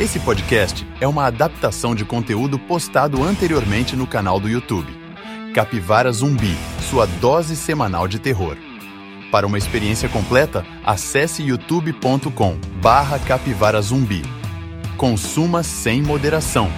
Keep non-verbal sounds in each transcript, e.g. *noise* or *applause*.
Esse podcast é uma adaptação de conteúdo postado anteriormente no canal do YouTube. Capivara Zumbi, sua dose semanal de terror. Para uma experiência completa, acesse youtube.com barra capivara. Consuma sem moderação.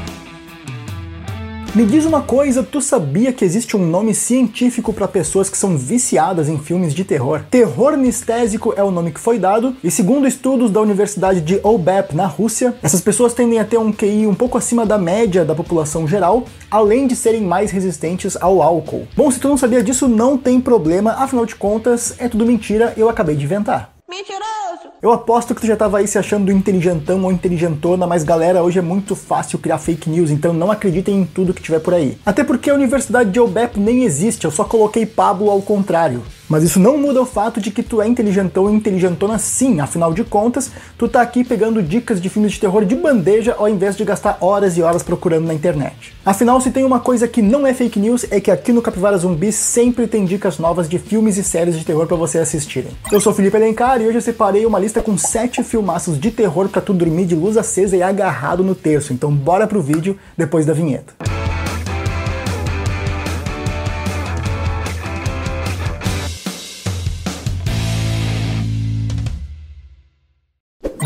Me diz uma coisa, tu sabia que existe um nome científico para pessoas que são viciadas em filmes de terror? Terror nistésico é o nome que foi dado, e segundo estudos da Universidade de Obep, na Rússia, essas pessoas tendem a ter um QI um pouco acima da média da população geral, além de serem mais resistentes ao álcool. Bom, se tu não sabia disso, não tem problema, afinal de contas, é tudo mentira, eu acabei de inventar. Mentiroso! Eu aposto que tu já tava aí se achando inteligentão ou inteligentona, mas galera, hoje é muito fácil criar fake news, então não acreditem em tudo que tiver por aí. Até porque a Universidade de Obep nem existe, eu só coloquei Pablo ao contrário. Mas isso não muda o fato de que tu é inteligentão e inteligentona sim, afinal de contas, tu tá aqui pegando dicas de filmes de terror de bandeja ao invés de gastar horas e horas procurando na internet. Afinal, se tem uma coisa que não é fake news, é que aqui no Capivara Zumbi sempre tem dicas novas de filmes e séries de terror para você assistirem. Eu sou Felipe Alencar e hoje eu separei uma lista com 7 filmaços de terror para tu dormir de luz acesa e agarrado no terço. Então bora pro vídeo depois da vinheta.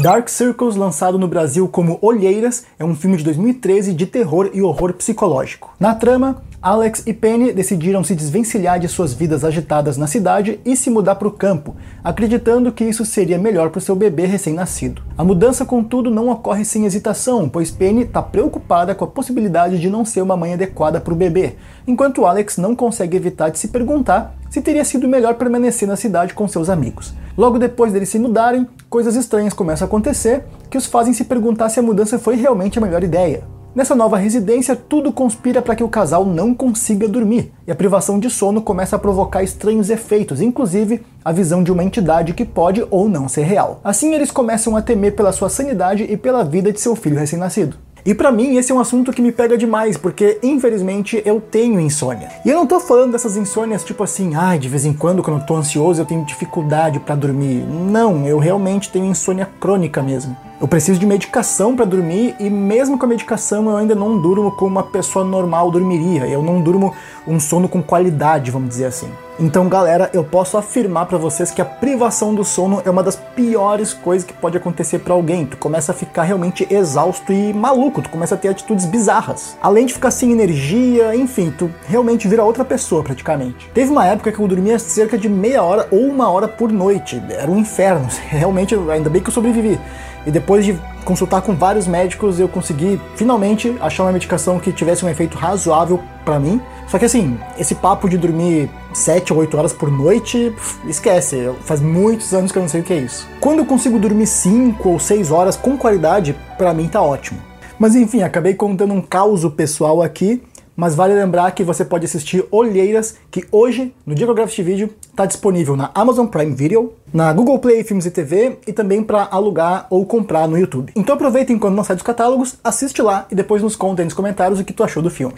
Dark Circles, lançado no Brasil como Olheiras, é um filme de 2013 de terror e horror psicológico. Na trama, Alex e Penny decidiram se desvencilhar de suas vidas agitadas na cidade e se mudar para o campo, acreditando que isso seria melhor para o seu bebê recém-nascido. A mudança, contudo, não ocorre sem hesitação, pois Penny está preocupada com a possibilidade de não ser uma mãe adequada para o bebê, enquanto Alex não consegue evitar de se perguntar se teria sido melhor permanecer na cidade com seus amigos. Logo depois deles se mudarem, coisas estranhas começam a acontecer que os fazem se perguntar se a mudança foi realmente a melhor ideia. Nessa nova residência, tudo conspira para que o casal não consiga dormir, e a privação de sono começa a provocar estranhos efeitos, inclusive a visão de uma entidade que pode ou não ser real. Assim, eles começam a temer pela sua sanidade e pela vida de seu filho recém-nascido. E para mim esse é um assunto que me pega demais, porque infelizmente eu tenho insônia. E eu não tô falando dessas insônias tipo assim, ai, ah, de vez em quando quando eu tô ansioso eu tenho dificuldade para dormir. Não, eu realmente tenho insônia crônica mesmo. Eu preciso de medicação para dormir e mesmo com a medicação eu ainda não durmo como uma pessoa normal dormiria. Eu não durmo um sono com qualidade, vamos dizer assim. Então, galera, eu posso afirmar para vocês que a privação do sono é uma das piores coisas que pode acontecer para alguém. Tu começa a ficar realmente exausto e maluco, tu começa a ter atitudes bizarras. Além de ficar sem energia, enfim, tu realmente vira outra pessoa praticamente. Teve uma época que eu dormia cerca de meia hora ou uma hora por noite. Era um inferno. *laughs* Realmente, ainda bem que eu sobrevivi. E depois de consultar com vários médicos, eu consegui finalmente achar uma medicação que tivesse um efeito razoável para mim. Só que assim, esse papo de dormir 7 ou 8 horas por noite, esquece, faz muitos anos que eu não sei o que é isso. Quando eu consigo dormir 5 ou 6 horas com qualidade, para mim tá ótimo. Mas enfim, acabei contando um caos pessoal aqui mas vale lembrar que você pode assistir Olheiras, que hoje, no dia que eu gravo este vídeo, está disponível na Amazon Prime Video, na Google Play Filmes e TV e também para alugar ou comprar no YouTube. Então aproveita enquanto não sai dos catálogos, assiste lá e depois nos conta aí nos comentários o que tu achou do filme.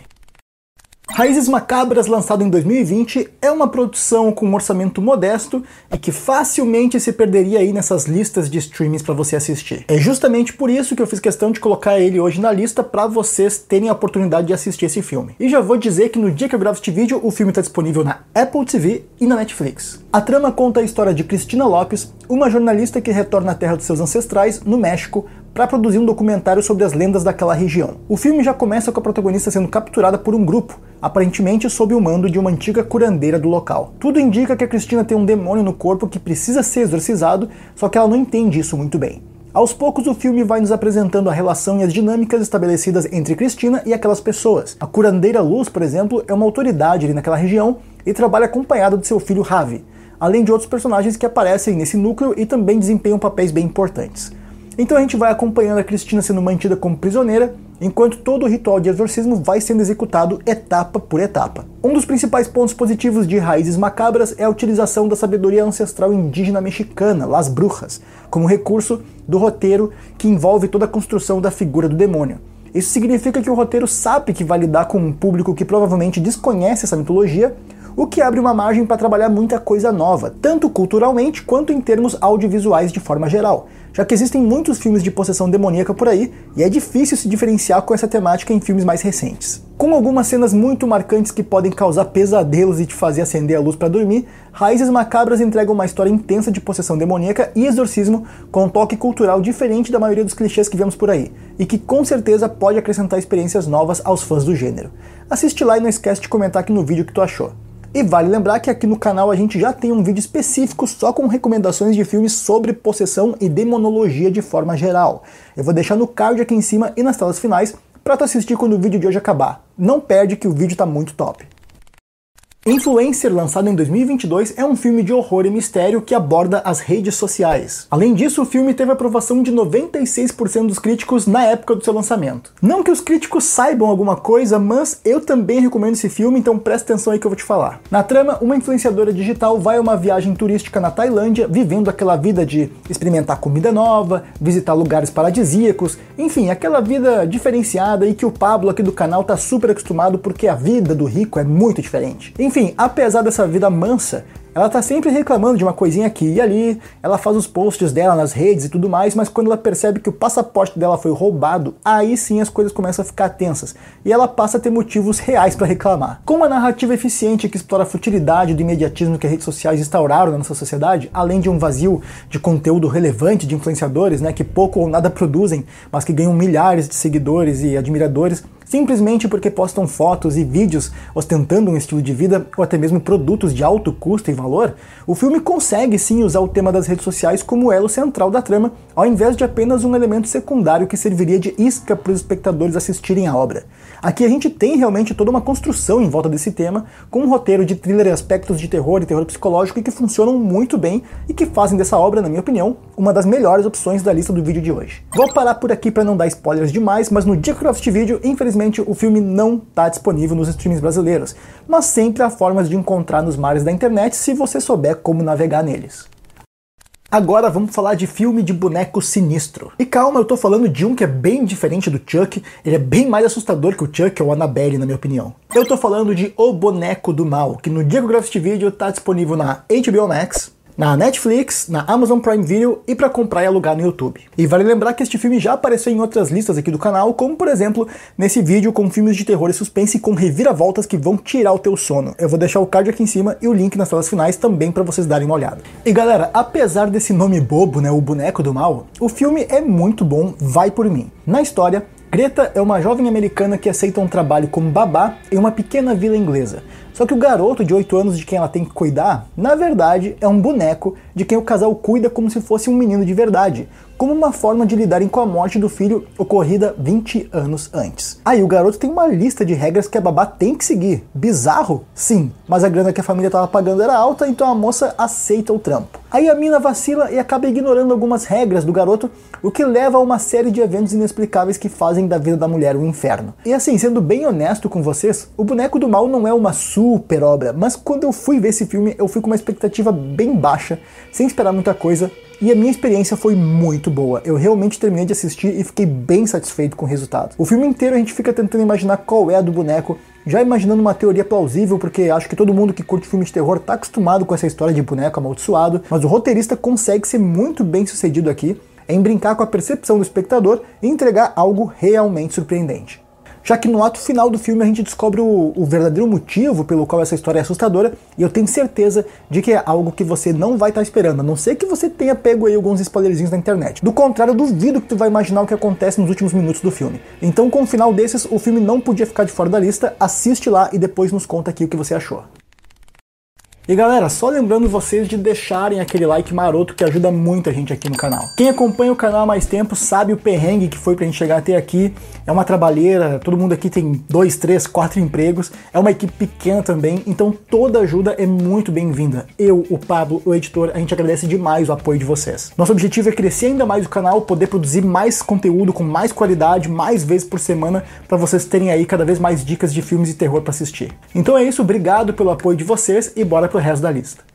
Raízes Macabras, lançado em 2020, é uma produção com um orçamento modesto e que facilmente se perderia aí nessas listas de streamings para você assistir. É justamente por isso que eu fiz questão de colocar ele hoje na lista para vocês terem a oportunidade de assistir esse filme. E já vou dizer que no dia que eu gravo este vídeo, o filme está disponível na Apple TV e na Netflix. A trama conta a história de Cristina Lopes, uma jornalista que retorna à terra dos seus ancestrais, no México, para produzir um documentário sobre as lendas daquela região. O filme já começa com a protagonista sendo capturada por um grupo, aparentemente sob o mando de uma antiga curandeira do local. Tudo indica que a Cristina tem um demônio no corpo que precisa ser exorcizado, só que ela não entende isso muito bem. Aos poucos, o filme vai nos apresentando a relação e as dinâmicas estabelecidas entre Cristina e aquelas pessoas. A curandeira Luz, por exemplo, é uma autoridade ali naquela região e trabalha acompanhada de seu filho Ravi, além de outros personagens que aparecem nesse núcleo e também desempenham papéis bem importantes. Então a gente vai acompanhando a Cristina sendo mantida como prisioneira, enquanto todo o ritual de exorcismo vai sendo executado etapa por etapa. Um dos principais pontos positivos de Raízes Macabras é a utilização da sabedoria ancestral indígena mexicana, Las Brujas, como recurso do roteiro que envolve toda a construção da figura do demônio. Isso significa que o roteiro sabe que vai lidar com um público que provavelmente desconhece essa mitologia, o que abre uma margem para trabalhar muita coisa nova, tanto culturalmente quanto em termos audiovisuais de forma geral já que existem muitos filmes de possessão demoníaca por aí e é difícil se diferenciar com essa temática em filmes mais recentes. Com algumas cenas muito marcantes que podem causar pesadelos e te fazer acender a luz para dormir, Raízes Macabras entrega uma história intensa de possessão demoníaca e exorcismo com um toque cultural diferente da maioria dos clichês que vemos por aí, e que com certeza pode acrescentar experiências novas aos fãs do gênero. Assiste lá e não esquece de comentar aqui no vídeo o que tu achou. E vale lembrar que aqui no canal a gente já tem um vídeo específico só com recomendações de filmes sobre possessão e demonologia de forma geral. Eu vou deixar no card aqui em cima e nas telas finais para tu assistir quando o vídeo de hoje acabar. Não perde que o vídeo tá muito top. Influencer, lançado em 2022, é um filme de horror e mistério que aborda as redes sociais. Além disso, o filme teve aprovação de 96% dos críticos na época do seu lançamento. Não que os críticos saibam alguma coisa, mas eu também recomendo esse filme, então presta atenção aí que eu vou te falar. Na trama, uma influenciadora digital vai a uma viagem turística na Tailândia, vivendo aquela vida de experimentar comida nova, visitar lugares paradisíacos, enfim, aquela vida diferenciada e que o Pablo aqui do canal tá super acostumado porque a vida do rico é muito diferente. Enfim, enfim, apesar dessa vida mansa, ela tá sempre reclamando de uma coisinha aqui e ali, ela faz os posts dela nas redes e tudo mais, mas quando ela percebe que o passaporte dela foi roubado, aí sim as coisas começam a ficar tensas e ela passa a ter motivos reais para reclamar. Com uma narrativa eficiente que explora a futilidade do imediatismo que as redes sociais instauraram na nossa sociedade, além de um vazio de conteúdo relevante de influenciadores, né, que pouco ou nada produzem, mas que ganham milhares de seguidores e admiradores, simplesmente porque postam fotos e vídeos ostentando um estilo de vida ou até mesmo produtos de alto custo e valor, o filme consegue sim usar o tema das redes sociais como elo central da trama, ao invés de apenas um elemento secundário que serviria de isca para os espectadores assistirem a obra. Aqui a gente tem realmente toda uma construção em volta desse tema, com um roteiro de thriller e aspectos de terror e terror psicológico que funcionam muito bem e que fazem dessa obra, na minha opinião, uma das melhores opções da lista do vídeo de hoje. Vou parar por aqui para não dar spoilers demais, mas no dia que eu este vídeo, infelizmente o filme não está disponível nos streams brasileiros, mas sempre há formas de encontrar nos mares da internet se você souber como navegar neles. Agora vamos falar de filme de boneco sinistro. E calma, eu tô falando de um que é bem diferente do Chuck, ele é bem mais assustador que o Chuck ou a Annabelle, na minha opinião. Eu tô falando de O Boneco do Mal, que no dia que eu gravo este vídeo tá disponível na HBO Max, na Netflix, na Amazon Prime Video e para comprar e alugar no YouTube. E vale lembrar que este filme já apareceu em outras listas aqui do canal, como por exemplo nesse vídeo com filmes de terror e suspense com reviravoltas que vão tirar o teu sono. Eu vou deixar o card aqui em cima e o link nas telas finais também para vocês darem uma olhada. E galera, apesar desse nome bobo, né, o boneco do mal, o filme é muito bom, vai por mim. Na história, Greta é uma jovem americana que aceita um trabalho como babá em uma pequena vila inglesa. Só que o garoto de 8 anos de quem ela tem que cuidar, na verdade, é um boneco de quem o casal cuida como se fosse um menino de verdade, como uma forma de lidarem com a morte do filho ocorrida 20 anos antes. Aí o garoto tem uma lista de regras que a babá tem que seguir. Bizarro? Sim, mas a grana que a família estava pagando era alta, então a moça aceita o trampo. Aí a mina vacila e acaba ignorando algumas regras do garoto, o que leva a uma série de eventos inexplicáveis que fazem da vida da mulher um inferno. E assim, sendo bem honesto com vocês, O Boneco do Mal não é uma super obra, mas quando eu fui ver esse filme, eu fui com uma expectativa bem baixa, sem esperar muita coisa, e a minha experiência foi muito boa. Eu realmente terminei de assistir e fiquei bem satisfeito com o resultado. O filme inteiro a gente fica tentando imaginar qual é a do boneco, já imaginando uma teoria plausível, porque acho que todo mundo que curte filme de terror tá acostumado com essa história de boneco amaldiçoado, mas o roteirista consegue ser muito bem sucedido aqui em brincar com a percepção do espectador e entregar algo realmente surpreendente já que no ato final do filme a gente descobre o, o, verdadeiro motivo pelo qual essa história é assustadora, e eu tenho certeza de que é algo que você não vai estar tá esperando, a não ser que você tenha pego aí alguns spoilerzinhos na internet. Do contrário, eu duvido que tu vai imaginar o que acontece nos últimos minutos do filme. Então, com o final desses, o filme não podia ficar de fora da lista, assiste lá e depois nos conta aqui o que você achou. E galera, só lembrando vocês de deixarem aquele like maroto que ajuda muito a gente aqui no canal. Quem acompanha o canal há mais tempo sabe o perrengue que foi pra gente chegar até aqui. É uma trabalheira, todo mundo aqui tem dois, três, quatro empregos. É uma equipe pequena também, então toda ajuda é muito bem-vinda. Eu, o Pablo, o editor, a gente agradece demais o apoio de vocês. Nosso objetivo é crescer ainda mais o canal, poder produzir mais conteúdo com mais qualidade, mais vezes por semana, para vocês terem aí cada vez mais dicas de filmes e terror para assistir. Então é isso, obrigado pelo apoio de vocês e bora pro resto da lista.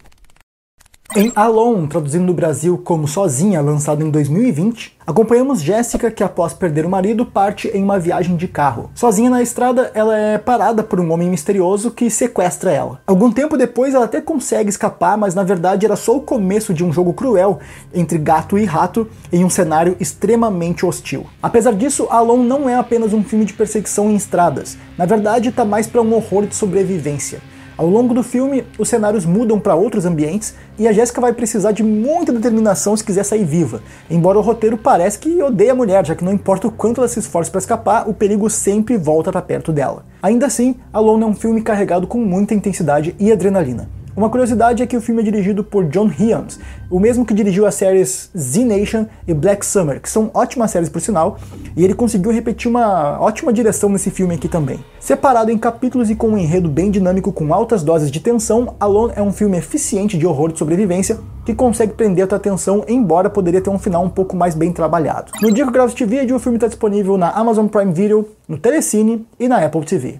Em Alone, traduzindo no Brasil como Sozinha, lançado em 2020, acompanhamos Jéssica que após perder o marido parte em uma viagem de carro. Sozinha na estrada, ela é parada por um homem misterioso que sequestra ela. Algum tempo depois ela até consegue escapar, mas na verdade era só o começo de um jogo cruel entre gato e rato em um cenário extremamente hostil. Apesar disso, Alone não é apenas um filme de perseguição em estradas. Na verdade, está mais para um horror de sobrevivência. Ao longo do filme, os cenários mudam para outros ambientes e a Jéssica vai precisar de muita determinação se quiser sair viva. Embora o roteiro pareça que odeia a mulher, já que não importa o quanto ela se esforce para escapar, o perigo sempre volta para perto dela. Ainda assim, Alone é um filme carregado com muita intensidade e adrenalina. Uma curiosidade é que o filme é dirigido por John Hyams, o mesmo que dirigiu as séries Z Nation e Black Summer, que são ótimas séries por sinal, e ele conseguiu repetir uma ótima direção nesse filme aqui também. Separado em capítulos e com um enredo bem dinâmico com altas doses de tensão, Alone é um filme eficiente de horror de sobrevivência que consegue prender a tua atenção, embora poderia ter um final um pouco mais bem trabalhado. No dia que eu gravo este vídeo, o filme está disponível na Amazon Prime Video, no Telecine e na Apple TV.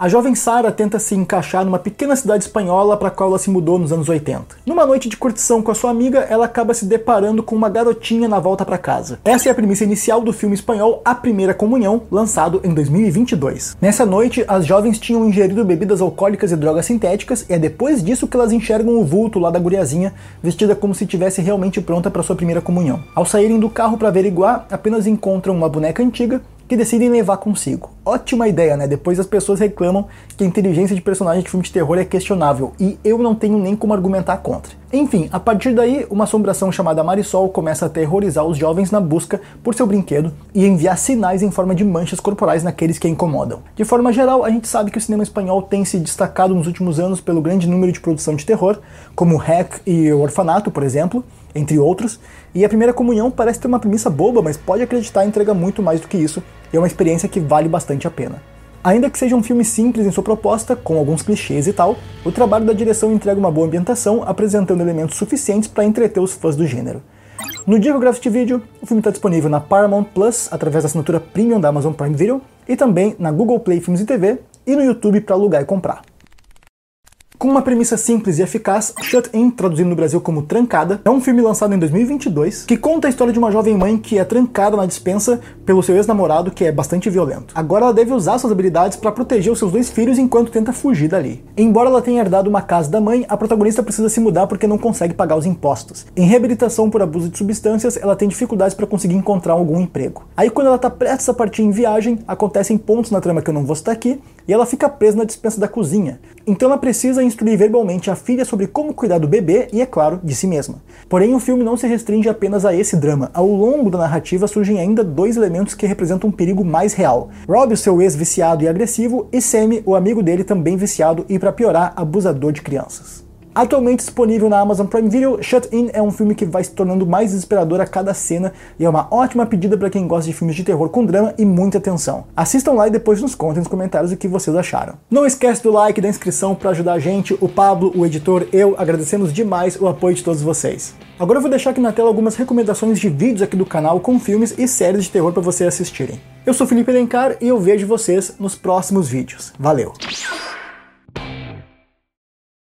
A jovem Sara tenta se encaixar numa pequena cidade espanhola para a qual ela se mudou nos anos 80. Numa noite de curtição com a sua amiga, ela acaba se deparando com uma garotinha na volta para casa. Essa é a premissa inicial do filme espanhol A Primeira Comunhão, lançado em 2022. Nessa noite, as jovens tinham ingerido bebidas alcoólicas e drogas sintéticas, e é depois disso que elas enxergam o vulto lá da guriazinha, vestida como se estivesse realmente pronta para sua primeira comunhão. Ao saírem do carro para averiguar, apenas encontram uma boneca antiga que decidem levar consigo. Ótima ideia, né? Depois as pessoas reclamam que a inteligência de personagem de filme de terror é questionável e eu não tenho nem como argumentar contra. Enfim, a partir daí, uma assombração chamada Marisol começa a terrorizar os jovens na busca por seu brinquedo e enviar sinais em forma de manchas corporais naqueles que a incomodam. De forma geral, a gente sabe que o cinema espanhol tem se destacado nos últimos anos pelo grande número de produção de terror, como Hack e O Orfanato, por exemplo, entre outros, e a primeira comunhão parece ter uma premissa boba, mas pode acreditar entrega muito mais do que isso, e é uma experiência que vale bastante a pena. Ainda que seja um filme simples em sua proposta, com alguns clichês e tal, o trabalho da direção entrega uma boa ambientação, apresentando elementos suficientes para entreter os fãs do gênero. No dia que eu gravo este vídeo, o filme está disponível na Paramount Plus, através da assinatura Premium da Amazon Prime Video, e também na Google Play Filmes e TV e no YouTube para alugar e comprar. Com uma premissa simples e eficaz, Shut In, traduzido no Brasil como Trancada, é um filme lançado em 2022 que conta a história de uma jovem mãe que é trancada na dispensa pelo seu ex-namorado, que é bastante violento. Agora ela deve usar suas habilidades para proteger os seus dois filhos enquanto tenta fugir dali. Embora ela tenha herdado uma casa da mãe, a protagonista precisa se mudar porque não consegue pagar os impostos. Em reabilitação por abuso de substâncias, ela tem dificuldades para conseguir encontrar algum emprego. Aí quando ela está prestes a partir em viagem, acontecem pontos na trama que eu não vou citar aqui, e ela fica presa na dispensa da cozinha. Então ela precisa instruir verbalmente a filha sobre como cuidar do bebê e, é claro, de si mesma. Porém, o filme não se restringe apenas a esse drama. Ao longo da narrativa surgem ainda dois elementos que representam um perigo mais real. Rob, seu ex viciado e agressivo, e Sammy, o amigo dele também viciado e, para piorar, abusador de crianças. Atualmente disponível na Amazon Prime Video, Shut In é um filme que vai se tornando mais desesperador a cada cena e é uma ótima pedida para quem gosta de filmes de terror com drama e muita tensão. Assistam lá e depois nos contem nos comentários o que vocês acharam. Não esquece do like e da inscrição para ajudar a gente, o Pablo, o editor, eu agradecemos demais o apoio de todos vocês. Agora eu vou deixar aqui na tela algumas recomendações de vídeos aqui do canal com filmes e séries de terror para vocês assistirem. Eu sou Felipe Elencar e eu vejo vocês nos próximos vídeos. Valeu!